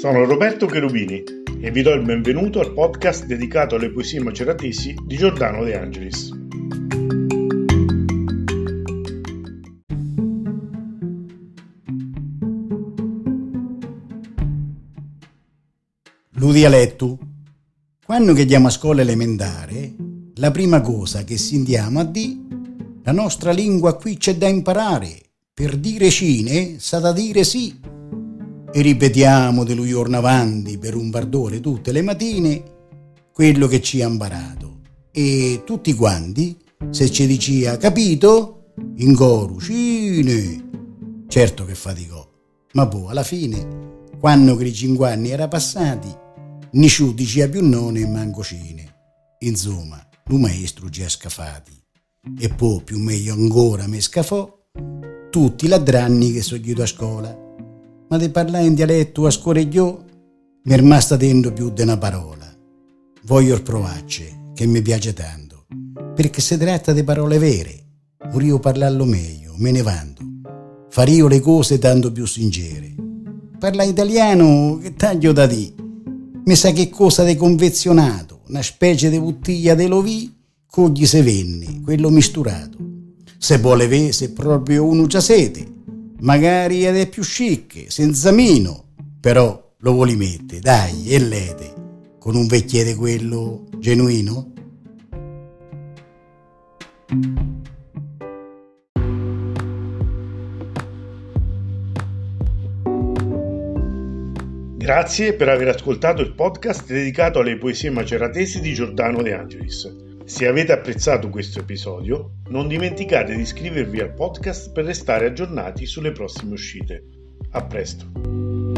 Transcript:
Sono Roberto Cherubini e vi do il benvenuto al podcast dedicato alle poesie maceratesi di Giordano De Angelis. Lo dialetto. Quando chiediamo a scuola elementare, la prima cosa che sentiamo a di la nostra lingua qui c'è da imparare. Per dire cine, sa da dire sì. E ripetiamo di lui giorno avanti per un bardore tutte le mattine quello che ci ha imparato. E tutti quanti, se ci diceva capito, in coro, cine. Certo che faticò, ma poi alla fine, quando quei cinque anni era passati, nessuno diceva più nome e manco cine. Insomma, un maestro già scafati. E poi, più meglio ancora, mi scafò tutti i ladranni che sono a scuola. Ma di parlare in dialetto a scoregliò mi è rimasta dentro più di una parola. Voglio provarci, che mi piace tanto, perché si tratta di parole vere. Vorrei parlarlo meglio, me ne vanto. Fario le cose tanto più sincere. Parla italiano, che taglio da dire mi sa che cosa di convenzionato, una specie di bottiglia di lovì con gli sevenni, quello misturato. Se vuole vedere se proprio uno c'ha sete, magari è più chic, senza mino, però lo vuole mettere, dai, e lete, con un vecchiere quello genuino? Grazie per aver ascoltato il podcast dedicato alle poesie maceratesi di Giordano De Angelis. Se avete apprezzato questo episodio, non dimenticate di iscrivervi al podcast per restare aggiornati sulle prossime uscite. A presto!